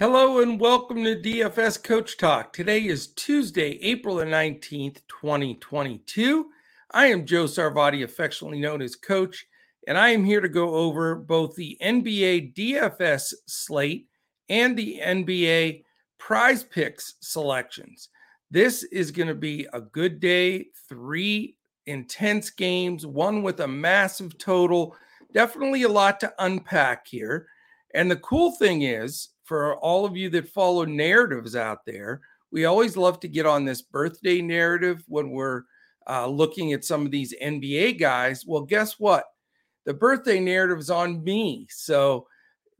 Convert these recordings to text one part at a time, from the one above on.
Hello and welcome to DFS Coach Talk. Today is Tuesday, April the 19th, 2022. I am Joe Sarvati, affectionately known as Coach, and I am here to go over both the NBA DFS slate and the NBA prize picks selections. This is going to be a good day, three intense games, one with a massive total. Definitely a lot to unpack here. And the cool thing is, for all of you that follow narratives out there, we always love to get on this birthday narrative when we're uh, looking at some of these NBA guys. Well, guess what? The birthday narrative is on me. So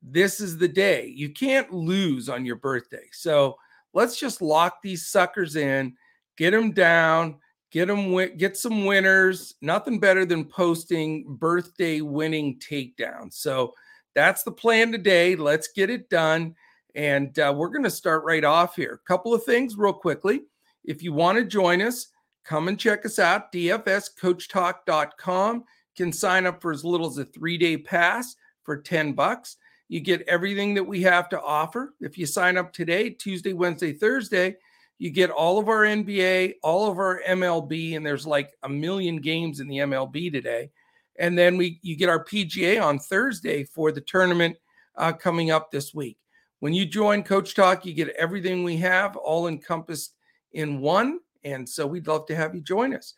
this is the day. You can't lose on your birthday. So let's just lock these suckers in, get them down, get them get some winners. Nothing better than posting birthday winning takedowns. So that's the plan today. Let's get it done. And uh, we're going to start right off here. A couple of things, real quickly. If you want to join us, come and check us out. DFSCoachTalk.com can sign up for as little as a three day pass for 10 bucks. You get everything that we have to offer. If you sign up today, Tuesday, Wednesday, Thursday, you get all of our NBA, all of our MLB, and there's like a million games in the MLB today. And then we you get our PGA on Thursday for the tournament uh, coming up this week. When you join Coach Talk, you get everything we have all encompassed in one. And so we'd love to have you join us.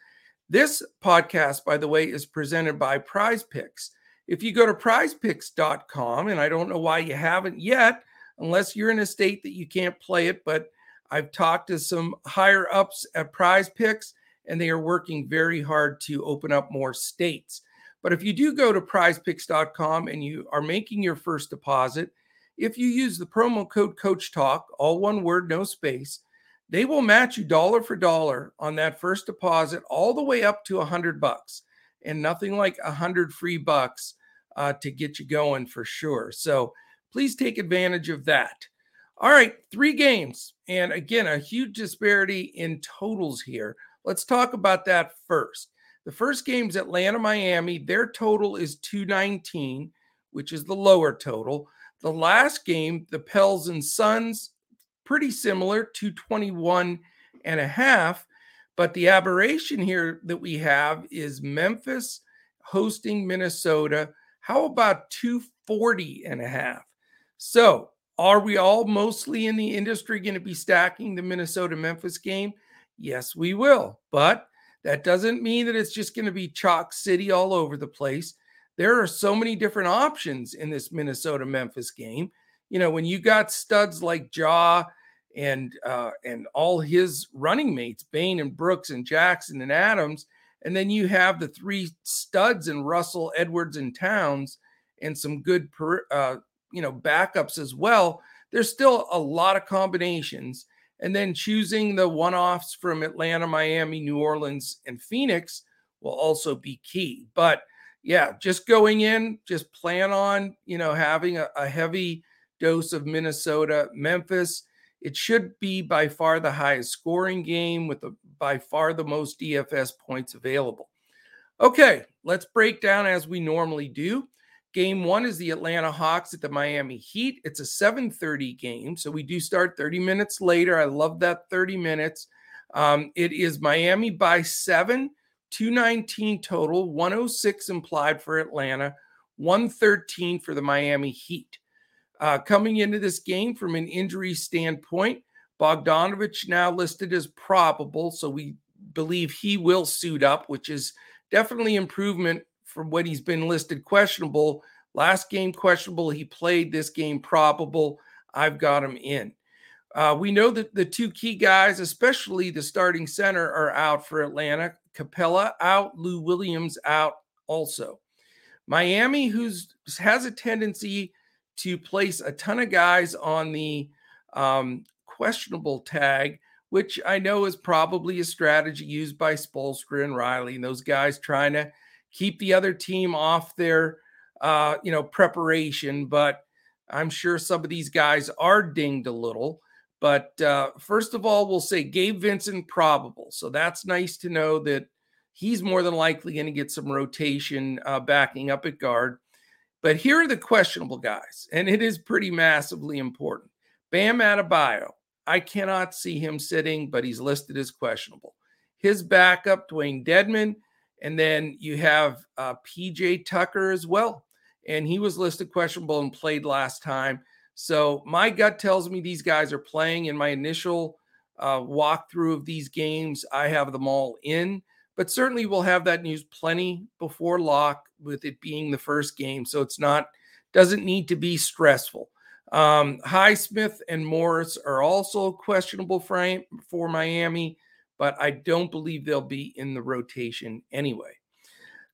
This podcast, by the way, is presented by Prize Picks. If you go to prizepicks.com, and I don't know why you haven't yet, unless you're in a state that you can't play it, but I've talked to some higher ups at Prize Picks, and they are working very hard to open up more states. But if you do go to prizepicks.com and you are making your first deposit, if you use the promo code Coach Talk, all one word, no space, they will match you dollar for dollar on that first deposit all the way up to a hundred bucks and nothing like a hundred free bucks uh, to get you going for sure. So please take advantage of that. All right, three games. And again, a huge disparity in totals here. Let's talk about that first. The first game is Atlanta, Miami. Their total is 219, which is the lower total. The last game, the Pels and Suns, pretty similar, 221 and a half. But the aberration here that we have is Memphis hosting Minnesota. How about 240 and a half? So, are we all mostly in the industry going to be stacking the Minnesota Memphis game? Yes, we will. But that doesn't mean that it's just going to be chalk city all over the place. There are so many different options in this Minnesota Memphis game. You know, when you got studs like Ja and uh, and all his running mates, Bane and Brooks and Jackson and Adams, and then you have the three studs and Russell, Edwards, and Towns, and some good per, uh, you know backups as well. There's still a lot of combinations and then choosing the one offs from Atlanta, Miami, New Orleans, and Phoenix will also be key. But yeah, just going in, just plan on, you know, having a, a heavy dose of Minnesota, Memphis. It should be by far the highest scoring game with the, by far the most DFS points available. Okay, let's break down as we normally do. Game one is the Atlanta Hawks at the Miami Heat. It's a 7:30 game, so we do start 30 minutes later. I love that 30 minutes. Um, it is Miami by seven, 219 total, 106 implied for Atlanta, 113 for the Miami Heat. Uh, coming into this game from an injury standpoint, Bogdanovich now listed as probable, so we believe he will suit up, which is definitely improvement from what he's been listed questionable. Last game questionable. He played this game probable. I've got him in. Uh, we know that the two key guys, especially the starting center, are out for Atlanta. Capela out, Lou Williams out also. Miami, who's has a tendency to place a ton of guys on the um, questionable tag, which I know is probably a strategy used by Spoelstra and Riley and those guys trying to keep the other team off their uh, you know preparation. But I'm sure some of these guys are dinged a little. But uh, first of all, we'll say Gabe Vincent probable. So that's nice to know that he's more than likely going to get some rotation uh, backing up at guard. But here are the questionable guys, and it is pretty massively important. Bam Adebayo. I cannot see him sitting, but he's listed as questionable. His backup, Dewayne Dedmon, and then you have uh, PJ Tucker as well. And he was listed questionable and played last time. So my gut tells me these guys are playing. In my initial uh, walkthrough of these games, I have them all in. But certainly we'll have that news plenty before lock with it being the first game. So it's not, doesn't need to be stressful. Um, Highsmith and Morris are also questionable for, for Miami, but I don't believe they'll be in the rotation anyway.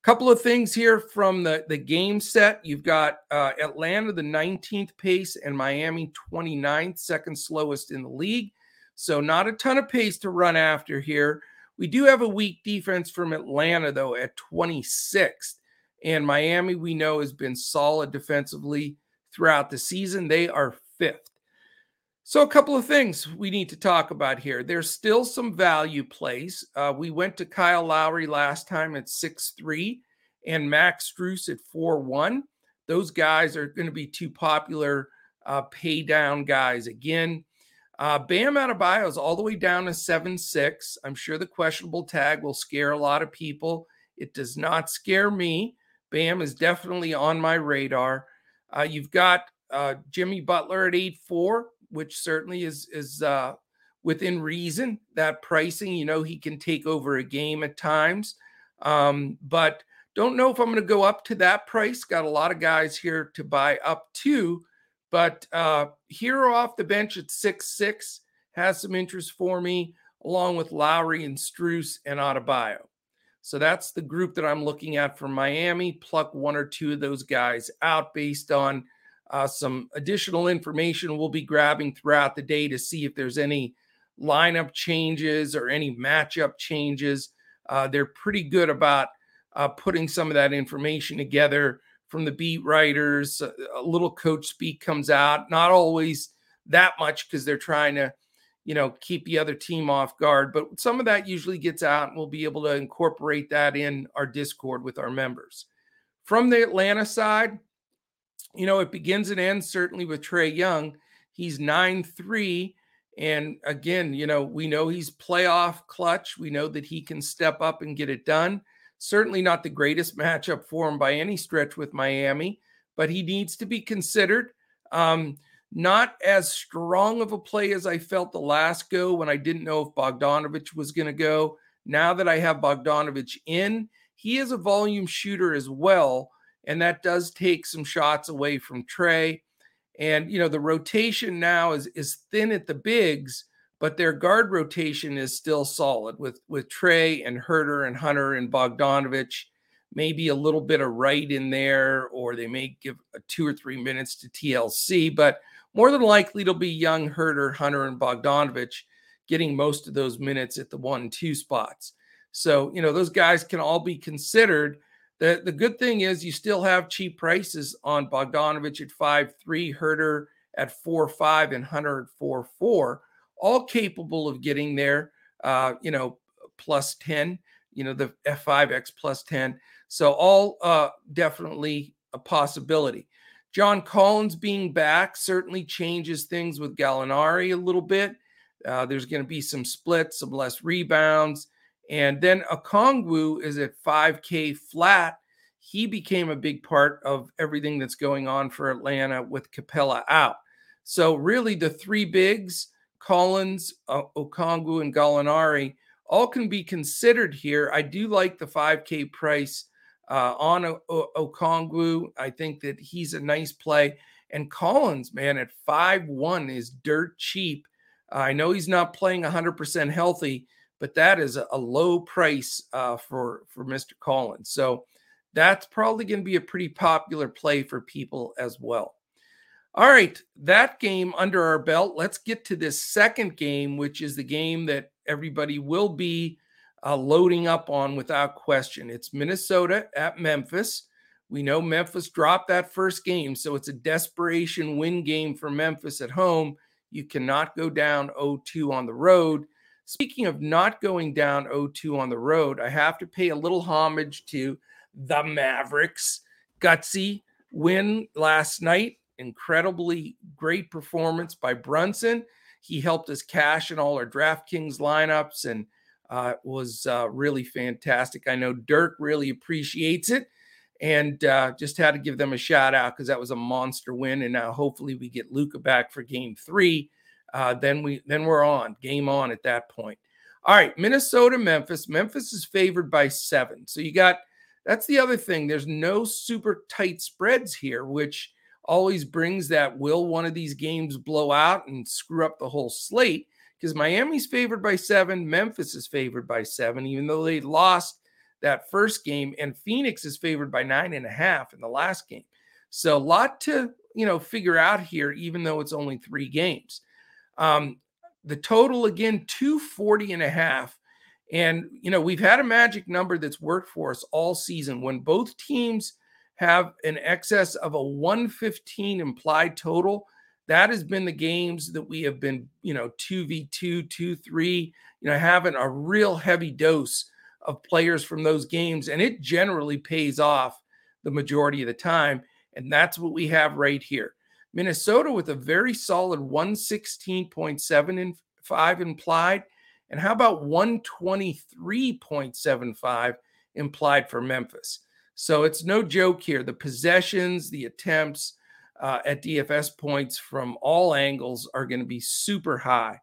Couple of things here from the, the game set. You've got uh, Atlanta, the 19th pace, and Miami, 29th, second slowest in the league. So, not a ton of pace to run after here. We do have a weak defense from Atlanta, though, at 26th. And Miami, we know, has been solid defensively throughout the season. They are fifth. So, a couple of things we need to talk about here. There's still some value plays. Uh, we went to Kyle Lowry last time at 6'3 and Max Strus at 4'1. Those guys are going to be two popular uh, pay down guys. Again, uh, Bam Adebayo is all the way down to seven six. I'm sure the questionable tag will scare a lot of people. It does not scare me. Bam is definitely on my radar. Uh, you've got uh, Jimmy Butler at eight four, which certainly is is uh, within reason. That pricing, you know, he can take over a game at times, um, but don't know if I'm going to go up to that price. Got a lot of guys here to buy up to. But uh, Herro off the bench at six six has some interest for me, along with Lowry and Strus and Adebayo. So that's the group that I'm looking at for Miami. Pluck one or two of those guys out based on uh, some additional information we'll be grabbing throughout the day to see if there's any lineup changes or any matchup changes. Uh, they're pretty good about uh, putting some of that information together from the beat writers. A little coach speak comes out, not always that much because they're trying to, you know, keep the other team off guard. But some of that usually gets out, and we'll be able to incorporate that in our Discord with our members. From the Atlanta side, you know, it begins and ends certainly with Trae Young. He's 9 3. And again, you know, we know he's playoff clutch. We know that he can step up and get it done. Certainly not the greatest matchup for him by any stretch with Miami, but he needs to be considered. Um, not as strong of a play as I felt the last go when I didn't know if Bogdanovich was going to go. Now that I have Bogdanovich in, he is a volume shooter as well, and that does take some shots away from Trae. And you know the rotation now is is thin at the bigs, but their guard rotation is still solid with with Trae and Huerter and Hunter and Bogdanovich. Maybe a little bit of Wright in there, or they may give two or three minutes to TLC, but more than likely it'll be young Huerter, Hunter, and Bogdanovich getting most of those minutes at the one two spots. So, you know, those guys can all be considered. The, the good thing is you still have cheap prices on Bogdanovich at five three, Huerter at four five, and Hunter at four four all capable of getting there, uh, you know, plus 10, you know, the F5X plus 10. So all uh, definitely a possibility. John Collins being back certainly changes things with Gallinari a little bit. Uh, there's going to be some splits, some less rebounds. And then Okongwu is at 5K flat. He became a big part of everything that's going on for Atlanta with Capela out. So, really, the three bigs Collins, Okongwu, and Gallinari all can be considered here. I do like the 5K price uh, on o- o- Okongwu. I think that he's a nice play. And Collins, man, at 5-1 is dirt cheap. Uh, I know he's not playing 100% healthy, but that is a, low price uh, for, for Mr. Collins. So that's probably going to be a pretty popular play for people as well. All right, that game under our belt. Let's get to this second game, which is the game that everybody will be uh, loading up on without question. It's Minnesota at Memphis. We know Memphis dropped that first game, so it's a desperation win game for Memphis at home. You cannot go down 0 2 on the road. Speaking of not going down 0 2 on the road, I have to pay a little homage to the Mavericks. Gutsy win last night incredibly great performance by Brunson. He helped us cash in all our DraftKings lineups and uh, was uh, really fantastic. I know Dirk really appreciates it and uh, just had to give them a shout out because that was a monster win. And now hopefully we get Luka back for game three. Uh, then we then we're on game on at that point. All right, Minnesota, Memphis. Memphis is favored by seven. So you got that's the other thing. There's no super tight spreads here, which always brings that will one of these games blow out and screw up the whole slate? Because Miami's favored by seven, Memphis is favored by seven, even though they lost that first game, and Phoenix is favored by nine and a half in the last game. So a lot to you know figure out here, even though it's only three games. Um, the total again 240 and a half. And you know, we've had a magic number that's worked for us all season when both teams have an excess of a 115 implied total. That has been the games that we have been, you know, 2v2, 2-3, you know, having a real heavy dose of players from those games, and it generally pays off the majority of the time. And that's what we have right here. Minnesota with a very solid 116.7 and 5 implied. And how about 123.75 implied for Memphis? So it's no joke here. The possessions, the attempts uh, at DFS points from all angles are going to be super high.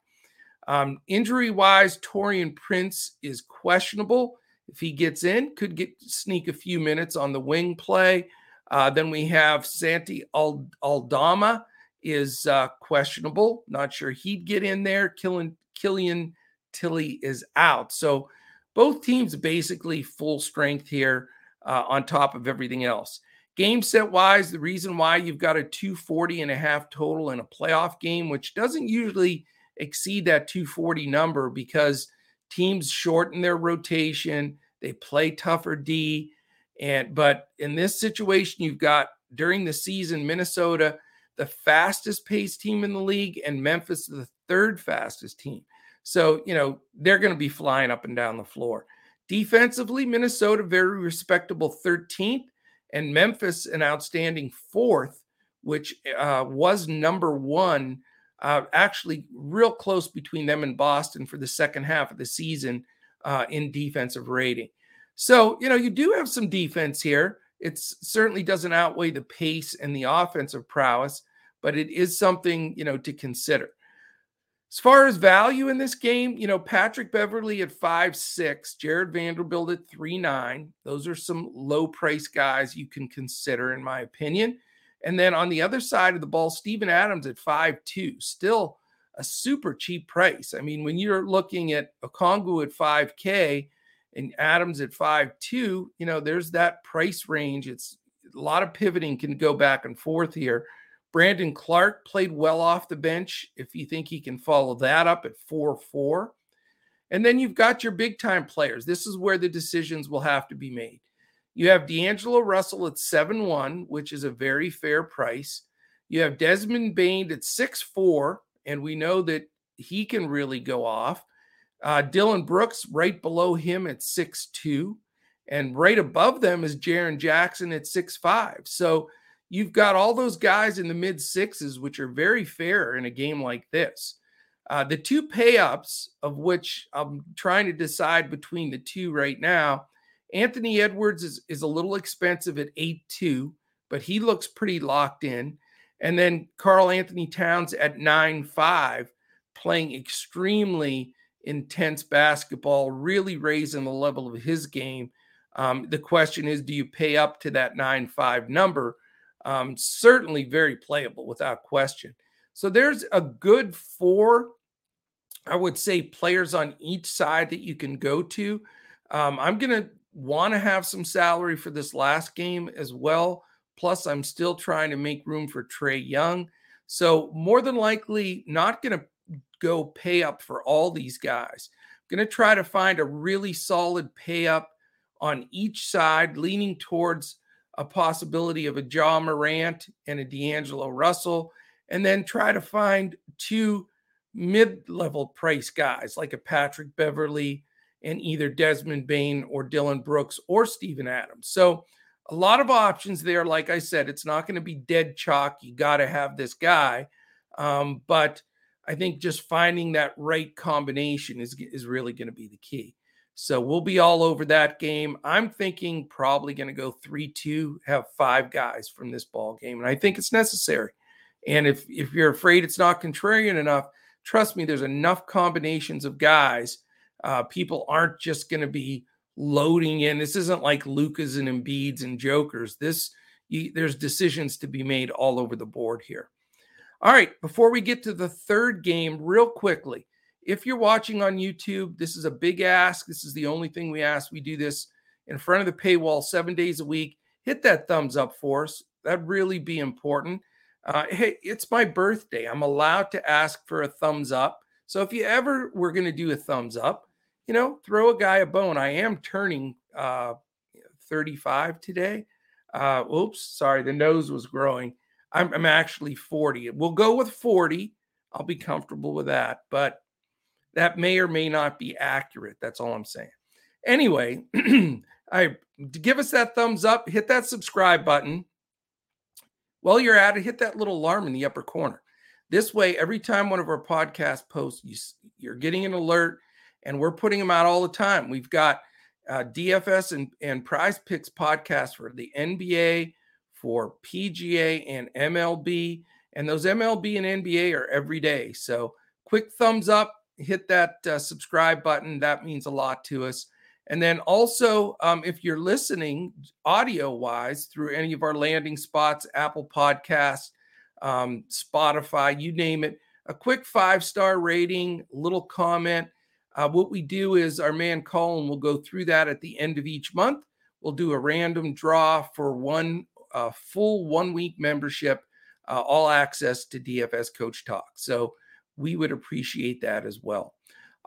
Um, injury wise, Taurean Prince is questionable. If he gets in, could get sneak a few minutes on the wing play. Uh, then we have Santi Aldama is uh, questionable. Not sure he'd get in there. Killian, Killian Tillie is out. So both teams basically full strength here uh, on top of everything else. Game set wise, the reason why you've got a 240 and a half total in a playoff game, which doesn't usually exceed that 240 number because teams shorten their rotation, they play tougher D. And but in this situation, you've got during the season, Minnesota, the fastest paced team in the league, and Memphis, the third fastest team. So, you know, they're going to be flying up and down the floor. Defensively, Minnesota, very respectable 13th, and Memphis, an outstanding fourth, which uh, was number one uh, actually real close between them and Boston for the second half of the season uh, in defensive rating. So, you know, you do have some defense here. It certainly doesn't outweigh the pace and the offensive prowess, but it is something, you know, to consider. As far as value in this game, you know, Patrick Beverley at five six, Jarred Vanderbilt at three nine. Those are some low price guys you can consider, in my opinion. And then on the other side of the ball, Steven Adams at five two, still a super cheap price. I mean, when you're looking at Okongwu at 5K and Adams at five two, you know, there's that price range. It's a lot of pivoting can go back and forth here. Brandon Clarke played well off the bench. If you think he can follow that up at 4 4. And then you've got your big time players. This is where the decisions will have to be made. You have D'Angelo Russell at 7 1, which is a very fair price. You have Desmond Bane at 6 4, and we know that he can really go off. Uh, Dillon Brooks right below him at 6 2. And right above them is Jaren Jackson at 6 5. So you've got all those guys in the mid sixes, which are very fair in a game like this. Uh, the two pay ups, of which I'm trying to decide between the two right now, Anthony Edwards is, is a little expensive at 8 2, but he looks pretty locked in. And then Karl-Anthony Towns at 9 5, playing extremely intense basketball, really raising the level of his game. Um, the question is do you pay up to that 9 5 number? Um, certainly very playable without question. So there's a good four, I would say, players on each side that you can go to. Um, I'm going to want to have some salary for this last game as well. Plus, I'm still trying to make room for Trae Young. So, more than likely, not going to go pay up for all these guys. I'm going to try to find a really solid pay up on each side, leaning towards a possibility of a Ja Morant and a D'Angelo Russell, and then try to find two mid level price guys like a Patrick Beverley and either Desmond Bane or Dillon Brooks or Steven Adams. So a lot of options there. Like I said, it's not going to be dead chalk. You got to have this guy. Um, but I think just finding that right combination is, is really going to be the key. So we'll be all over that game. I'm thinking probably going to go 3 2, have five guys from this ball game. And I think it's necessary. And if, if you're afraid it's not contrarian enough, trust me, there's enough combinations of guys. Uh, people aren't just going to be loading in. This isn't like Lucas and Embiid's and Jokers. This you, there's decisions to be made all over the board here. All right, before we get to the third game, real quickly, if you're watching on YouTube, this is a big ask. This is the only thing we ask. We do this in front of the paywall seven days a week. Hit that thumbs up for us. That'd really be important. Uh, hey, it's my birthday. I'm allowed to ask for a thumbs up. So if you ever were going to do a thumbs up, you know, throw a guy a bone. I am turning uh, 35 today. Uh, oops, sorry, the nose was growing. I'm, I'm actually 40. We'll go with 40. I'll be comfortable with that, but that may or may not be accurate. That's all I'm saying. Anyway, I give us that thumbs up, hit that subscribe button. While you're at it, hit that little alarm in the upper corner. This way, every time one of our podcast posts, you, you're getting an alert and we're putting them out all the time. We've got uh, DFS and, and prize picks podcast for the NBA, for PGA and MLB. And those MLB and NBA are every day. So quick thumbs up, hit that uh, subscribe button. That means a lot to us. And then also, um, if you're listening audio wise through any of our landing spots, Apple Podcasts, um, Spotify, you name it, a quick five star rating, little comment uh, what we do is our man Colin will go through that at the end of each month. We'll do a random draw for one uh, full one week membership, uh, all access to DFS Coach Talk. So we would appreciate that as well.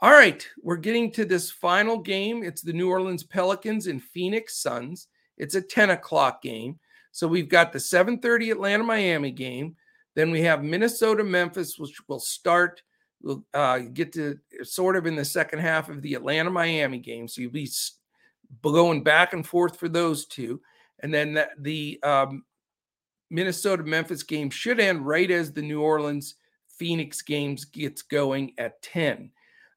All right, we're getting to this final game. It's the New Orleans Pelicans and Phoenix Suns. It's a 10 o'clock game. So we've got the 7:30 Atlanta Miami game. Then we have Minnesota Memphis, which will start We'll uh, get to sort of in the second half of the Atlanta Miami game. So you'll be going back and forth for those two. And then the, the um, Minnesota Memphis game should end right as the New Orleans Phoenix games gets going at 10.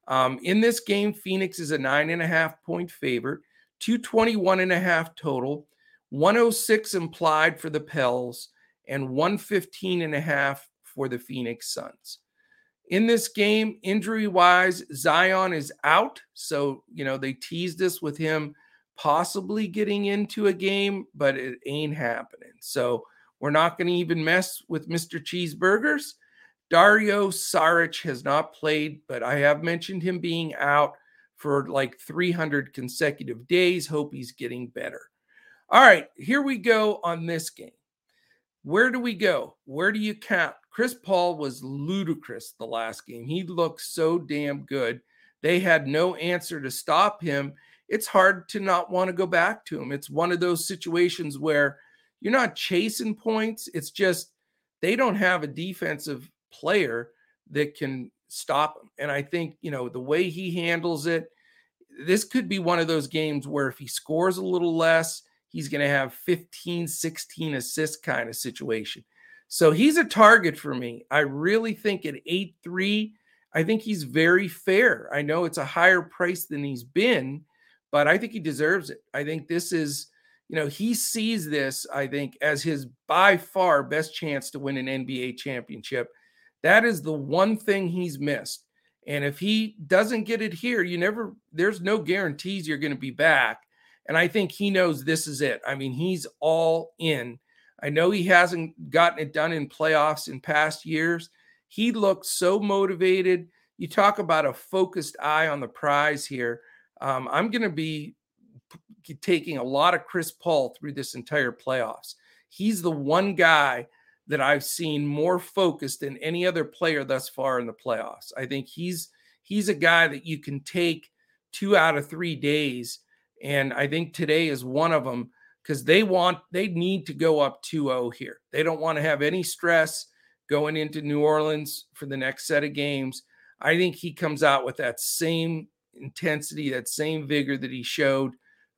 Um, in this game, Phoenix is a nine and a half point favorite, 221 and a half total, 106 implied for the Pels, and 115 and a half for the Phoenix Suns in this game, injury wise, Zion is out. So, you know, they teased us with him possibly getting into a game, but it ain't happening. So, we're not going to even mess with Mr. Cheeseburgers. Dario Saric has not played, but I have mentioned him being out for like 300 consecutive days. Hope he's getting better. All right, here we go on this game. Where do we go? Where do you count? Chris Paul was ludicrous the last game. He looked so damn good. They had no answer to stop him. It's hard to not want to go back to him. It's one of those situations where you're not chasing points. It's just they don't have a defensive player that can stop him. And I think, you know, the way he handles it, this could be one of those games where if he scores a little less, he's going to have 15, 16 assists kind of situation. So he's a target for me. I really think at 8 3, I think he's very fair. I know it's a higher price than he's been, but I think he deserves it. I think this is, you know, he sees this, I think, as his by far best chance to win an NBA championship. That is the one thing he's missed. And if he doesn't get it here, you never, there's no guarantees you're going to be back. And I think he knows this is it. I mean, he's all in I know he hasn't gotten it done in playoffs in past years. He looks so motivated. You talk about a focused eye on the prize here. Um, I'm going to be taking a lot of Chris Paul through this entire playoffs. He's the one guy that I've seen more focused than any other player thus far in the playoffs. I think he's he's a guy that you can take two out of three days, and I think today is one of them because they want they need to go up 2-0 here. They don't want to have any stress going into New Orleans for the next set of games. I think he comes out with that same intensity, that same vigor that he showed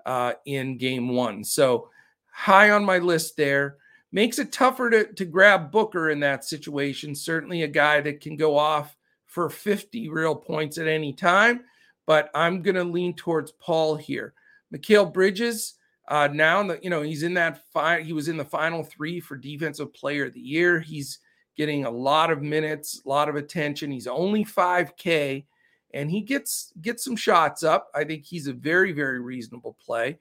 uh, in game one. So high on my list there. Makes it tougher to, to grab Booker in that situation. Certainly a guy that can go off for 50 real points at any time, but I'm going to lean towards Paul here. Mikal Bridges, uh, now the, you know he's in that he was in the final three for defensive player of the year. He's getting a lot of minutes, a lot of attention. He's only 5K, and he gets gets some shots up. I think he's a very very reasonable play.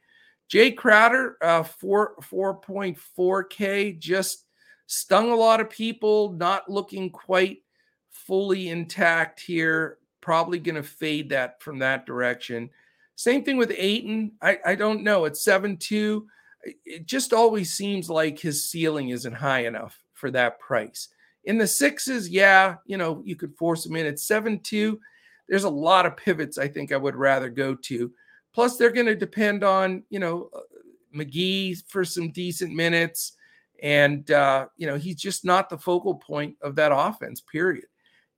Jay Crowder, uh, four four point four K, just stung a lot of people. Not looking quite fully intact here. Probably going to fade that from that direction. Same thing with Ayton. I, I don't know. It's 7 2. It just always seems like his ceiling isn't high enough for that price. In the sixes, yeah, you know, you could force him in at 7 2. There's a lot of pivots I think I would rather go to. Plus, they're going to depend on, you know, uh, McGee for some decent minutes. And, uh, you know, he's just not the focal point of that offense, period.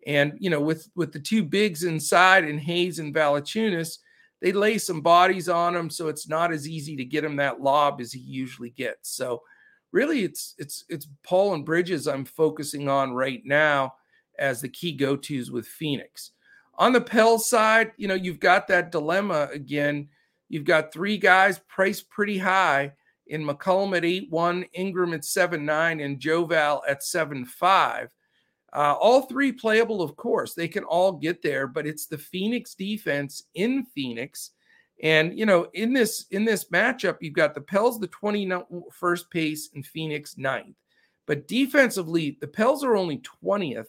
And, you know, with, with the two bigs inside and Hayes and Valanciunas, they lay some bodies on him, so it's not as easy to get him that lob as he usually gets. So really, it's it's it's Paul and Bridges I'm focusing on right now as the key go tos with Phoenix. On the Pell side, you know you've got that dilemma again. You've got three guys priced pretty high in McCollum at eight one, Ingram at seven nine, and Joval at seven five. Uh, all three playable, of course. They can all get there, but it's the Phoenix defense in Phoenix. And you know, in this in this matchup, you've got the Pels the 21st pace and Phoenix ninth. But defensively, the Pels are only 20th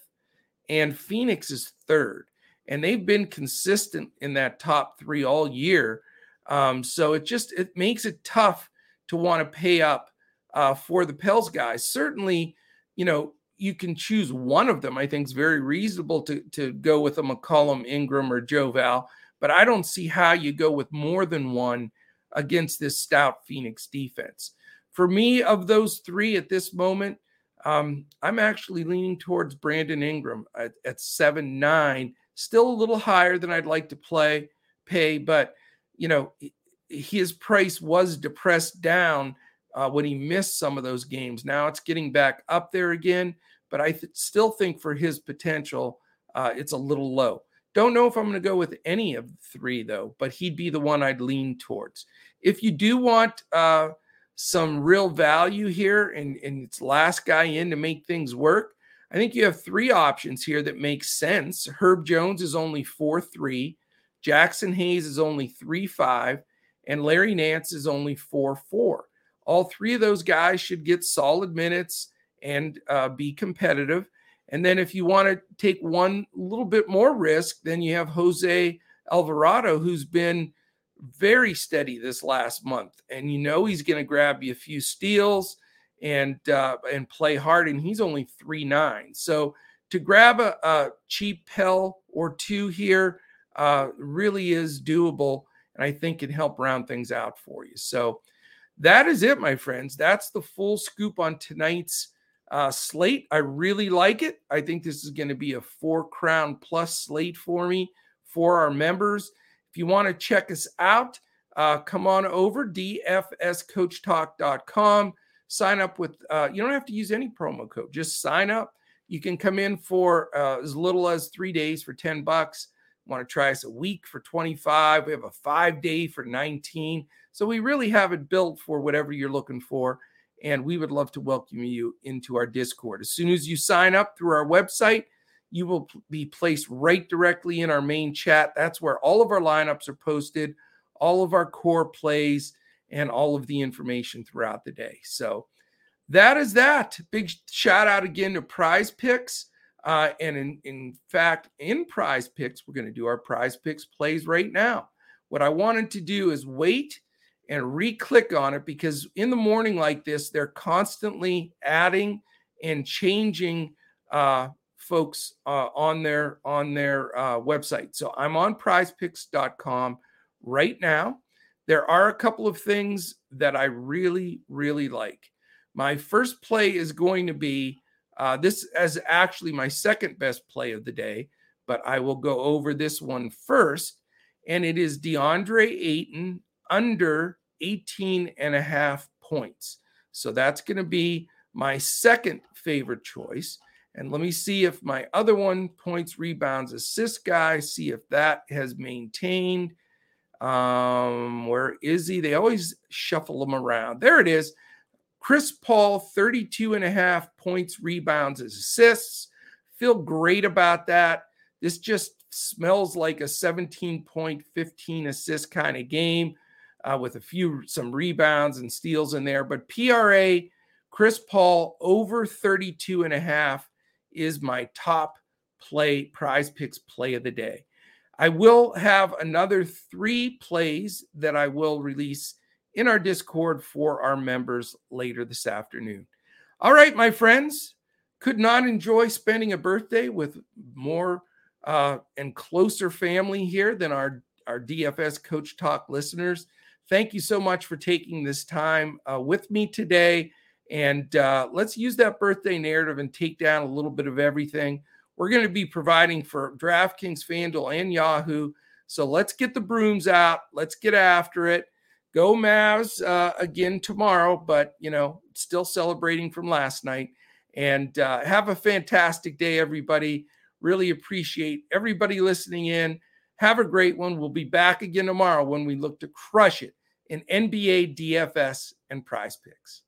and Phoenix is third. And they've been consistent in that top three all year. Um, so it just it makes it tough to want to pay up uh, for the Pels guys. Certainly, you know, you can choose one of them. I think is very reasonable to to go with a McCollum, Ingram, or Joval. But I don't see how you go with more than one against this stout Phoenix defense. For me, of those three at this moment, um, I'm actually leaning towards Brandon Ingram at, at seven nine. Still a little higher than I'd like to play pay, but you know his price was depressed down uh, when he missed some of those games. Now it's getting back up there again, but I th- still think for his potential, uh, it's a little low. Don't know if I'm going to go with any of the three, though, but he'd be the one I'd lean towards. If you do want uh, some real value here and, and it's last guy in to make things work, I think you have three options here that make sense. Herb Jones is only 4 3, Jaxson Hayes is only 3 5, and Larry Nance is only 4 4. All three of those guys should get solid minutes and uh, be competitive. And then if you want to take one little bit more risk, then you have Jose Alvarado, who's been very steady this last month, and you know he's going to grab you a few steals and uh, and play hard. And he's only three nine, so to grab a, a cheap pill or two here uh, really is doable, and I think can help round things out for you. So that is it, my friends. That's the full scoop on tonight's uh, slate. I really like it. I think this is going to be a four crown plus slate for me for our members. If you want to check us out, uh, come on over dfscoachtalk.com. Sign up with, uh, you don't have to use any promo code, just sign up. You can come in for uh, as little as three days for 10 bucks. Want to try us a week for 25? We have a five day for 19. So we really have it built for whatever you're looking for. And we would love to welcome you into our Discord. As soon as you sign up through our website, you will be placed right directly in our main chat. That's where all of our lineups are posted, all of our core plays, and all of the information throughout the day. So that is that. Big shout out again to Prize Picks. Uh, and in, in fact, in Prize Picks, we're going to do our Prize Picks plays right now. What I wanted to do is wait and re-click on it because in the morning like this, they're constantly adding and changing uh, folks uh, on their on their uh, website. So I'm on PrizePicks.com right now. There are a couple of things that I really really like. My first play is going to be uh, this as actually my second best play of the day, but I will go over this one first, and it is DeAndre Ayton under 18 and a half points. So that's going to be my second favorite choice. And let me see if my other one, points, rebounds, assist guy, see if that has maintained. Um, where is he? They always shuffle him around. There it is. Chris Paul, 32 and a half points, rebounds, assists. Feel great about that. This just smells like a 17 point, 15 assist kind of game uh, with a few, some rebounds and steals in there. But PRA, Chris Paul over 32 and a half is my top play, prize picks play of the day. I will have another three plays that I will release in our Discord for our members later this afternoon. All right, my friends, could not enjoy spending a birthday with more uh, and closer family here than our, our DFS Coach Talk listeners. Thank you so much for taking this time uh, with me today. And uh, let's use that birthday narrative and take down a little bit of everything. We're going to be providing for DraftKings, FanDuel, and Yahoo. So let's get the brooms out. Let's get after it. Go Mavs uh, again tomorrow, but you know, still celebrating from last night. And uh, have a fantastic day, everybody. Really appreciate everybody listening in. Have a great one. We'll be back again tomorrow when we look to crush it in NBA, DFS, and prize picks.